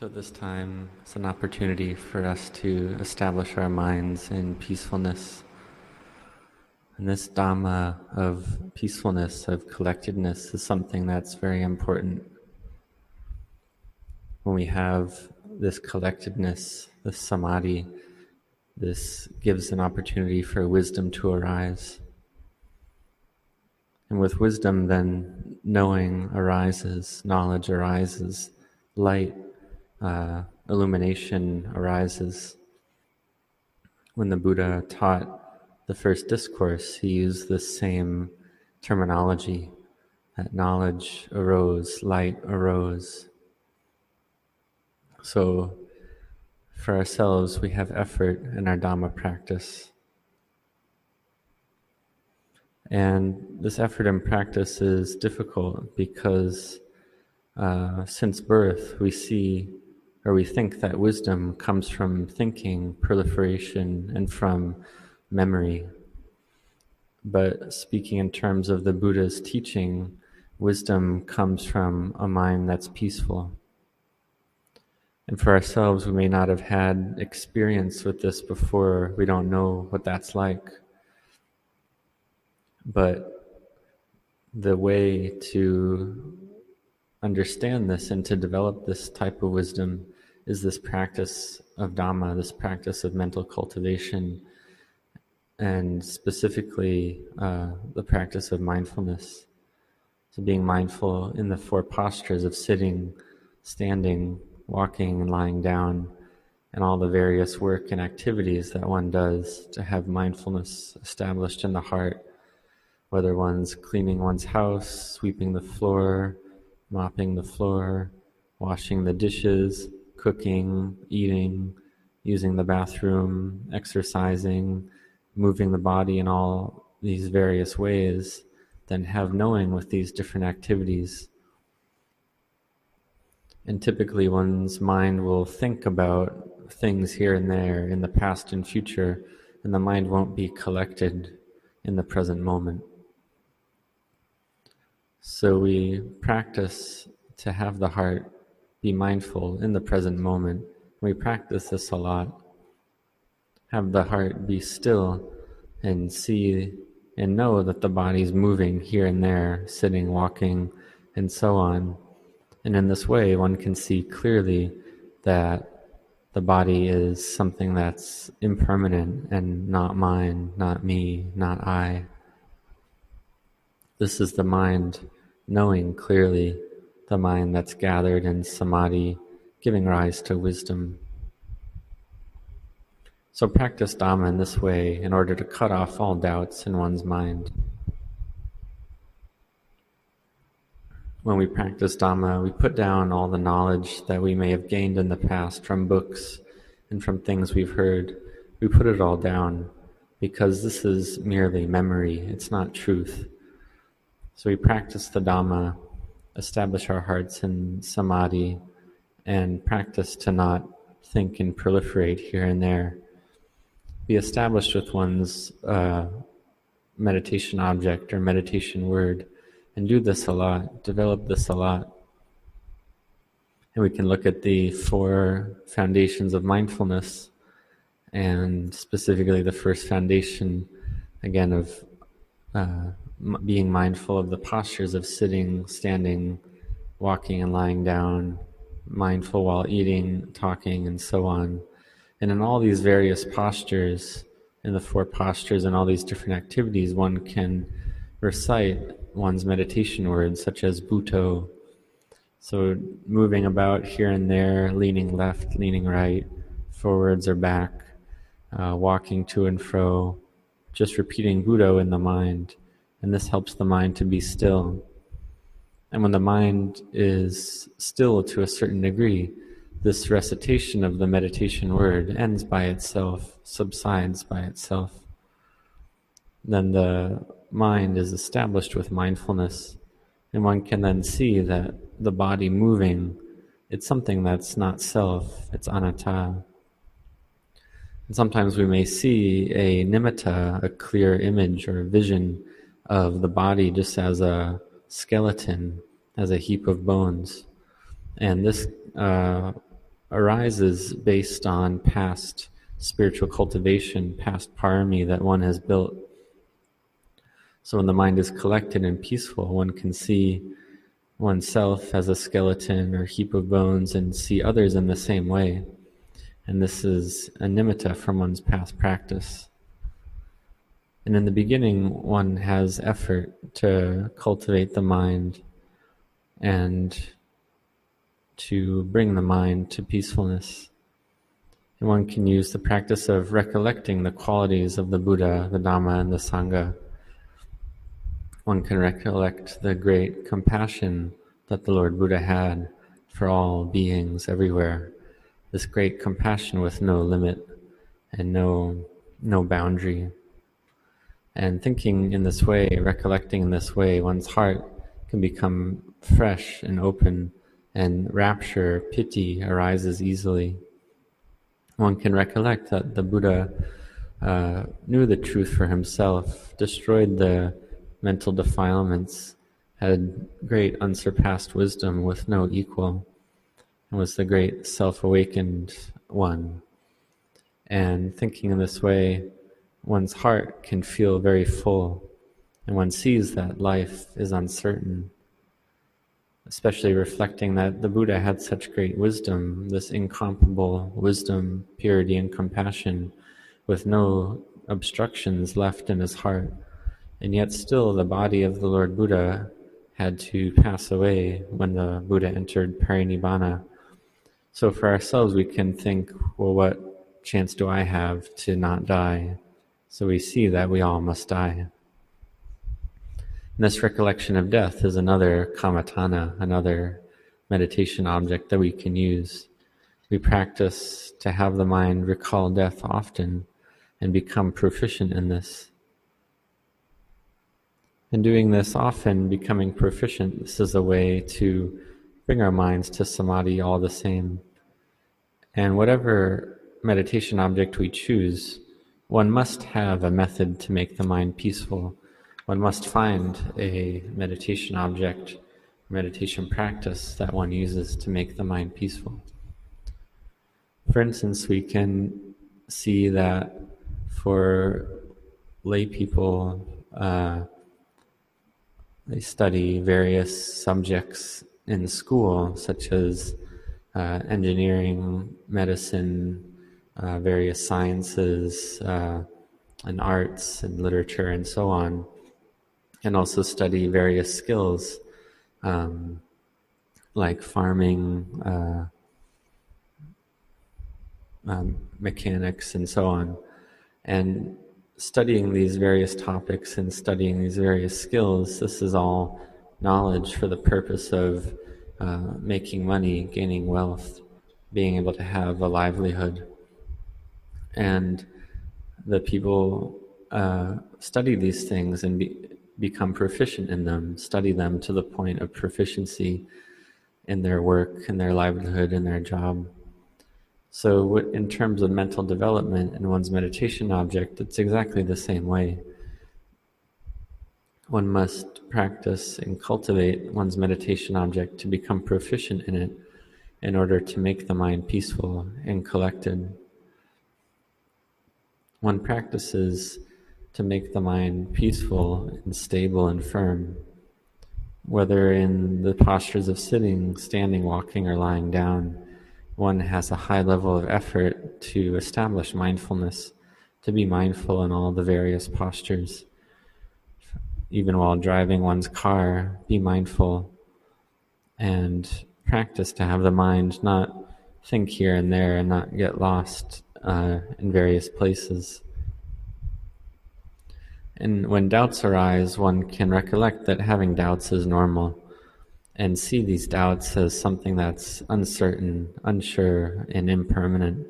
So, this time is an opportunity for us to establish our minds in peacefulness. And this Dhamma of peacefulness, of collectedness, is something that's very important. When we have this collectedness, this samadhi, this gives an opportunity for wisdom to arise. And with wisdom, then knowing arises, knowledge arises, light uh, illumination arises. When the Buddha taught the first discourse, he used the same terminology that knowledge arose, light arose. So, for ourselves, we have effort in our Dhamma practice. And this effort and practice is difficult because uh, since birth we see or we think that wisdom comes from thinking, proliferation, and from memory. But speaking in terms of the Buddha's teaching, wisdom comes from a mind that's peaceful. And for ourselves, we may not have had experience with this before. We don't know what that's like. But the way to understand this and to develop this type of wisdom is this practice of Dhamma, this practice of mental cultivation, and specifically uh, the practice of mindfulness. So, being mindful in the four postures of sitting, standing, walking, and lying down, and all the various work and activities that one does to have mindfulness established in the heart, whether one's cleaning one's house, sweeping the floor, mopping the floor, washing the dishes, cooking, eating, using the bathroom, exercising, moving the body in all these various ways, then have knowing with these different activities. And typically, one's mind will think about things here and there in the past and future, and the mind won't be collected in the present moment. So, we practice to have the heart be mindful in the present moment. We practice this a lot. Have the heart be still and see and know that the body's moving here and there, sitting, walking, and so on. And in this way, one can see clearly that the body is something that's impermanent and not mine, not me, not I. This is the mind knowing clearly the mind that's gathered in samadhi, giving rise to wisdom. So practice Dhamma in this way in order to cut off all doubts in one's mind. When we practice Dhamma, we put down all the knowledge that we may have gained in the past from books and from things we've heard. We put it all down because this is merely memory, it's not truth. So we practice the Dhamma establish our hearts in samadhi and practice to not think and proliferate here and there. Be established with one's uh, meditation object or meditation word and do this a lot, develop this a lot. And we can look at the four foundations of mindfulness and specifically the first foundation, again, of uh, being mindful of the postures of sitting, standing, walking, and lying down, mindful while eating, talking, and so on. And in all these various postures, in the four postures and all these different activities, one can recite one's meditation words, such as Buddho. So, moving about here and there, leaning left, leaning right, forwards or back, uh, walking to and fro, just repeating Buddho in the mind and this helps the mind to be still. And when the mind is still to a certain degree, this recitation of the meditation word ends by itself, subsides by itself. Then the mind is established with mindfulness, and one can then see that the body moving, it's something that's not self, it's anatta. And sometimes we may see a nimitta, a clear image or vision of the body just as a skeleton, as a heap of bones. And this uh, arises based on past spiritual cultivation, past parami that one has built. So when the mind is collected and peaceful, one can see oneself as a skeleton or heap of bones and see others in the same way. And this is a nimitta from one's past practice. And in the beginning, one has effort to cultivate the mind and to bring the mind to peacefulness. And one can use the practice of recollecting the qualities of the Buddha, the Dhamma, and the Sangha. One can recollect the great compassion that the Lord Buddha had for all beings everywhere. This great compassion with no limit and no, no boundary. And thinking in this way, recollecting in this way, one's heart can become fresh and open, and rapture, piti arises easily. One can recollect that the Buddha uh, knew the truth for himself, destroyed the mental defilements, had great unsurpassed wisdom with no equal, and was the great self awakened one. And thinking in this way, one's heart can feel very full, and one sees that life is uncertain. Especially reflecting that the Buddha had such great wisdom, this incomparable wisdom, purity, and compassion, with no obstructions left in his heart. And yet, still, the body of the Lord Buddha had to pass away when the Buddha entered parinibbana. So, for ourselves, we can think, well, what chance do I have to not die? So we see that we all must die. And this recollection of death is another kammatthana, another meditation object that we can use. We practice to have the mind recall death often and become proficient in this. And doing this often, becoming proficient, this is a way to bring our minds to samadhi all the same. And whatever meditation object we choose, one must have a method to make the mind peaceful. One must find a meditation object, meditation practice that one uses to make the mind peaceful. For instance, we can see that for lay people, uh, they study various subjects in school, such as uh, engineering, medicine, uh, various sciences uh, and arts and literature and so on, and also study various skills um, like farming, uh, um, mechanics, and so on. And studying these various topics and studying these various skills, this is all knowledge for the purpose of uh, making money, gaining wealth, being able to have a livelihood and the people uh, study these things and be, become proficient in them, study them to the point of proficiency in their work, in their livelihood, in their job. So, in terms of mental development and one's meditation object, it's exactly the same way. One must practice and cultivate one's meditation object to become proficient in it in order to make the mind peaceful and collected one practices to make the mind peaceful and stable and firm, whether in the postures of sitting, standing, walking, or lying down. One has a high level of effort to establish mindfulness, to be mindful in all the various postures. Even while driving one's car, be mindful and practice to have the mind not think here and there and not get lost uh, in various places. And when doubts arise, one can recollect that having doubts is normal and see these doubts as something that's uncertain, unsure, and impermanent.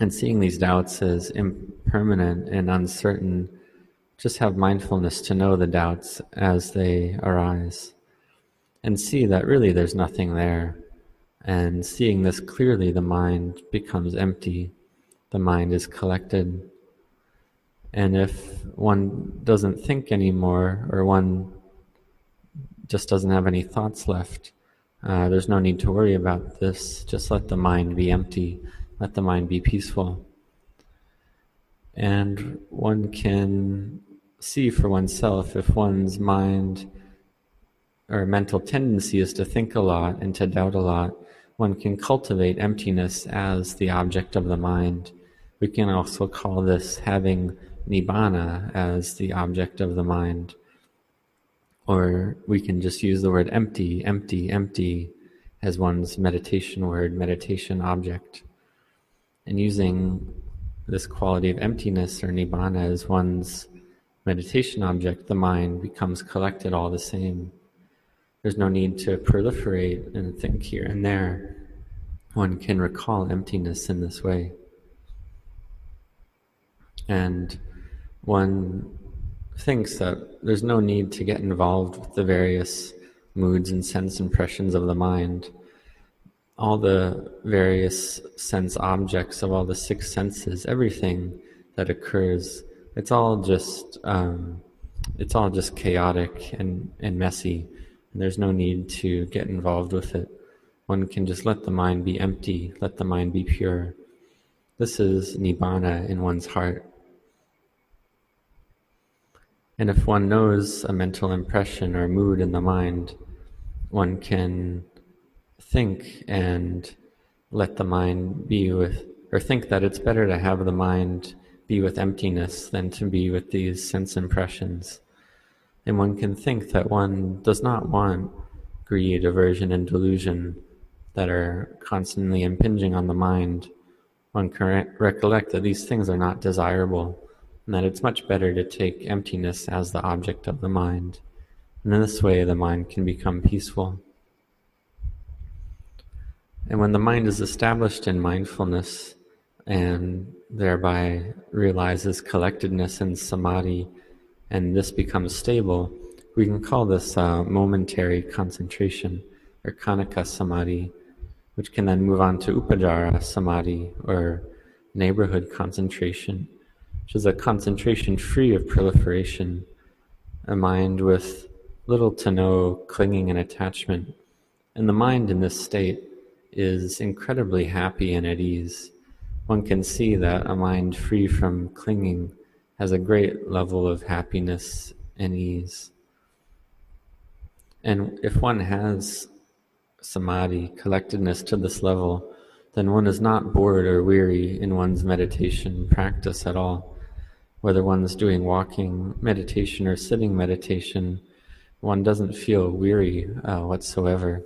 And seeing these doubts as impermanent and uncertain, just have mindfulness to know the doubts as they arise and see that really there's nothing there. And seeing this clearly, the mind becomes empty, the mind is collected. And if one doesn't think anymore, or one just doesn't have any thoughts left, Uh, there's no need to worry about this. Just let the mind be empty. Let the mind be peaceful. And one can see for oneself if one's mind or mental tendency is to think a lot and to doubt a lot, one can cultivate emptiness as the object of the mind. We can also call this having nibbana as the object of the mind. Or we can just use the word empty, empty, empty as one's meditation word, meditation object. And using this quality of emptiness or nibbana as one's meditation object, the mind becomes collected all the same. There's no need to proliferate and think here and there. One can recall emptiness in this way. And one thinks that there's no need to get involved with the various moods and sense impressions of the mind. All the various sense objects of all the six senses, everything that occurs, it's all just um, it's all just chaotic and, and messy there's no need to get involved with it. One can just let the mind be empty, let the mind be pure. This is nibbana in one's heart. And if one knows a mental impression or mood in the mind, one can think and let the mind be with, or think that it's better to have the mind be with emptiness than to be with these sense impressions and one can think that one does not want greed, aversion, and delusion that are constantly impinging on the mind. One can recollect that these things are not desirable, and that it's much better to take emptiness as the object of the mind. And in this way, the mind can become peaceful. And when the mind is established in mindfulness and thereby realizes collectedness and samadhi, and this becomes stable, we can call this uh, momentary concentration or khanika samadhi, which can then move on to upacara samadhi or neighborhood concentration, which is a concentration free of proliferation, a mind with little to no clinging and attachment. And the mind in this state is incredibly happy and at ease. One can see that a mind free from clinging has a great level of happiness and ease. And if one has samadhi, collectedness to this level, then one is not bored or weary in one's meditation practice at all. Whether one's doing walking meditation or sitting meditation, one doesn't feel weary uh, whatsoever.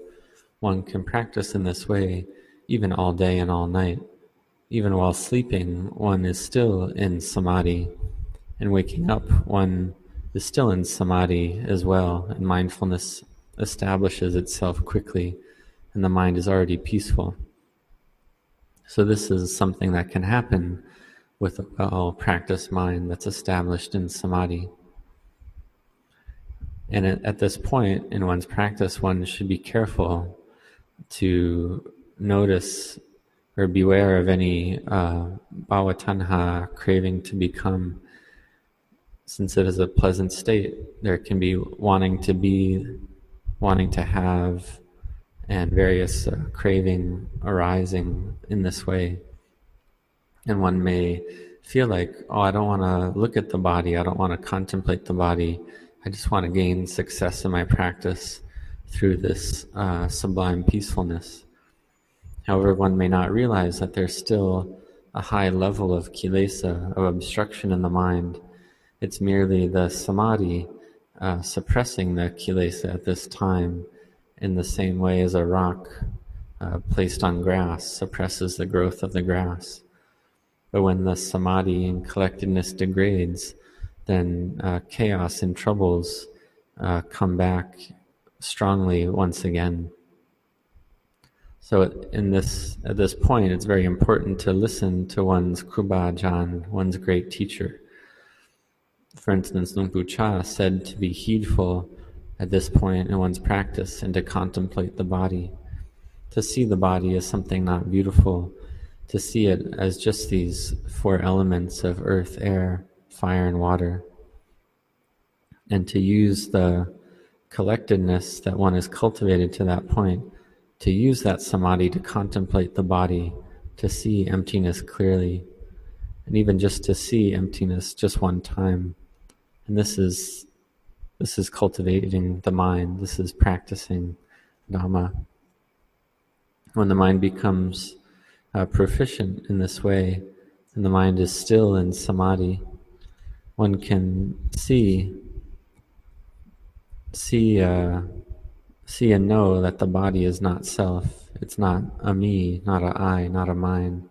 One can practice in this way even all day and all night. Even while sleeping, one is still in samadhi and waking up, one is still in samadhi as well, and mindfulness establishes itself quickly, and the mind is already peaceful. So, this is something that can happen with a well practiced mind that's established in samadhi. And at, this point in one's practice, one should be careful to notice or beware of any uh, bhava tanha craving to become since it is a pleasant state, there can be wanting to be, wanting to have, and various uh, craving arising in this way. And one may feel like, oh, I don't want to look at the body, I don't want to contemplate the body, I just want to gain success in my practice through this uh, sublime peacefulness. However, one may not realize that there's still a high level of kilesa, of obstruction in the mind it's merely the samadhi uh, suppressing the kilesa at this time in the same way as a rock uh, placed on grass suppresses the growth of the grass. But when the samadhi and collectedness degrades, then uh, chaos and troubles uh, come back strongly once again. So in this at this point, it's very important to listen to one's Kruba one's great teacher. For instance, Luang Pu Cha said to be heedful at this point in one's practice and to contemplate the body, to see the body as something not beautiful, to see it as just these four elements of earth, air, fire, and water, and to use the collectedness that one has cultivated to that point to use that samadhi to contemplate the body, to see emptiness clearly, and even just to see emptiness just one time. And this is this is cultivating the mind. This is practicing Dhamma. When the mind becomes uh, proficient in this way, and the mind is still in samadhi, one can see see uh, see and know that the body is not self. It's not a me, not a I, not a mine.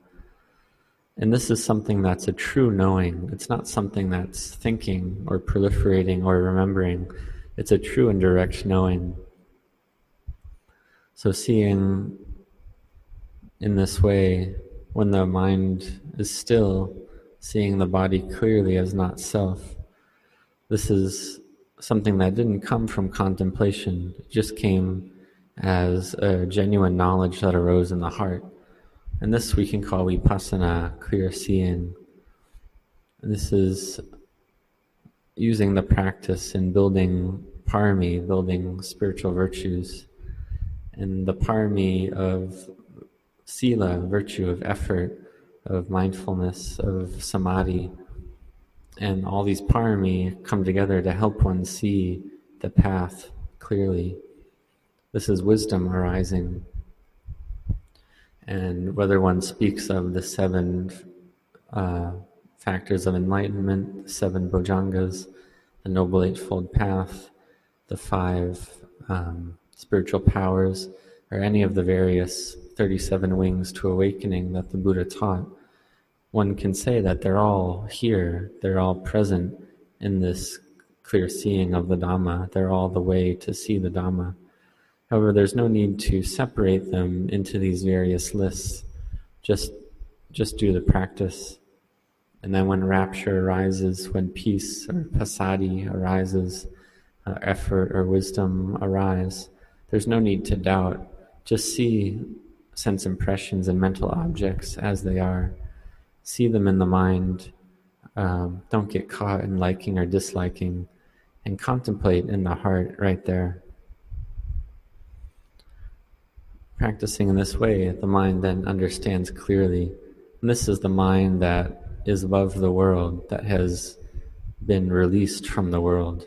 And this is something that's a true knowing. It's not something that's thinking or proliferating or remembering. It's a true and direct knowing. So, seeing in this way, when the mind is still, seeing the body clearly as not self, this is something that didn't come from contemplation, it just came as a genuine knowledge that arose in the heart. And this we can call vipassana, clear seeing. This is using the practice in building parami, building spiritual virtues. And the parami of sila, virtue of effort, of mindfulness, of samadhi, and all these parami come together to help one see the path clearly. This is wisdom arising and whether one speaks of the seven uh, factors of enlightenment, the seven bojjhangas, the Noble Eightfold Path, the five um, spiritual powers, or any of the various 37 wings to awakening that the Buddha taught, one can say that they're all here, they're all present in this clear seeing of the Dhamma, they're all the way to see the Dhamma. However, there's no need to separate them into these various lists. Just, just do the practice. And then when rapture arises, when peace or passaddhi arises, uh, effort or wisdom arise, there's no need to doubt. Just see sense impressions and mental objects as they are. See them in the mind. Um, don't get caught in liking or disliking. And contemplate in the heart right there. Practicing in this way, the mind then understands clearly. And this is the mind that is above the world, that has been released from the world.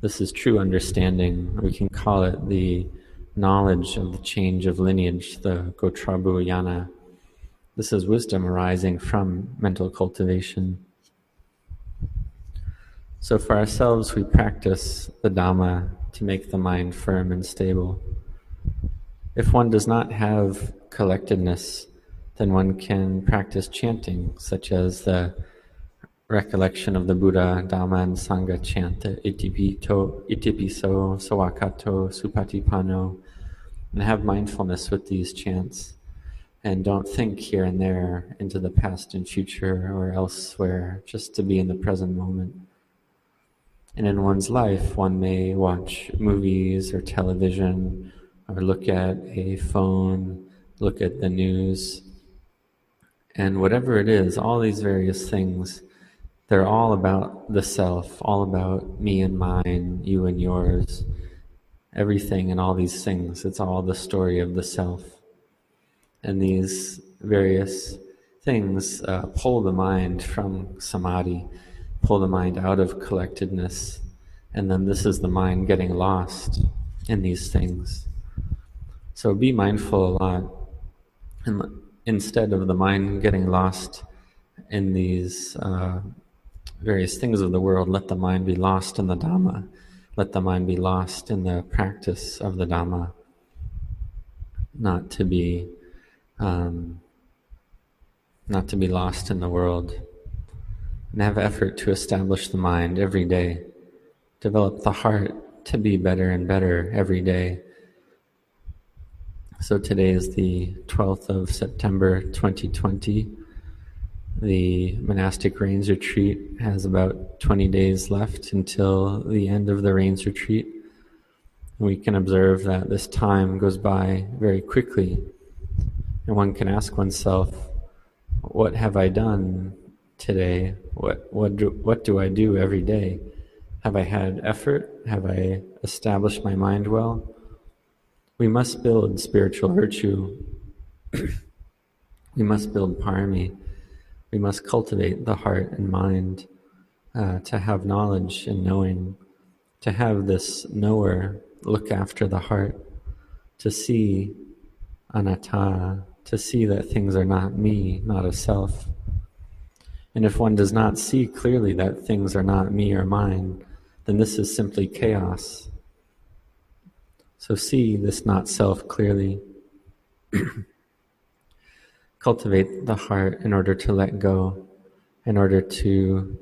This is true understanding. We can call it the knowledge of the change of lineage, the Gotrabhu Yana. This is wisdom arising from mental cultivation. So, for ourselves, we practice the Dhamma to make the mind firm and stable. If one does not have collectedness, then one can practice chanting, such as the recollection of the Buddha, Dhamma, and Sangha chant, the Itipito, Itipiso, Sawakato, Supatipano, and have mindfulness with these chants. And don't think here and there into the past and future or elsewhere, just to be in the present moment. And in one's life, one may watch movies or television or look at a phone, look at the news, and whatever it is, all these various things, they're all about the self, all about me and mine, you and yours, everything and all these things. It's all the story of the self. And these various things uh, pull the mind from samadhi, pull the mind out of collectedness, and then this is the mind getting lost in these things. So be mindful a lot. And instead of the mind getting lost in these uh, various things of the world, let the mind be lost in the Dhamma. Let the mind be lost in the practice of the Dhamma. Not to be, um, not to be lost in the world. And have effort to establish the mind every day. Develop the heart to be better and better every day so today is the 12th of September 2020. The monastic rains retreat has about 20 days left until the end of the rains retreat. We can observe that this time goes by very quickly, and one can ask oneself, What have I done today? What, what, do, what do I do every day? Have I had effort? Have I established my mind well? We must build spiritual virtue. we must build parami. We must cultivate the heart and mind uh, to have knowledge and knowing, to have this knower look after the heart, to see anatta, to see that things are not me, not a self. And if one does not see clearly that things are not me or mine, then this is simply chaos. So see this not self clearly. Cultivate the heart in order to let go, in order to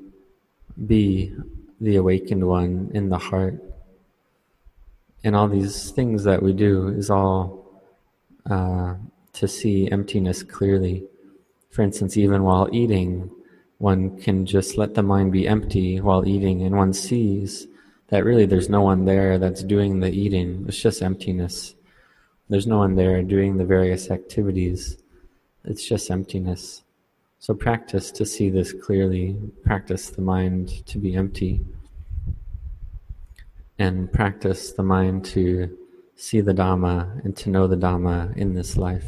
be the awakened one in the heart. And all these things that we do is all uh, to see emptiness clearly. For instance, even while eating, one can just let the mind be empty while eating, and one sees that really there's no one there that's doing the eating. It's just emptiness. There's no one there doing the various activities. It's just emptiness. So practice to see this clearly, practice the mind to be empty, and practice the mind to see the Dhamma and to know the Dhamma in this life.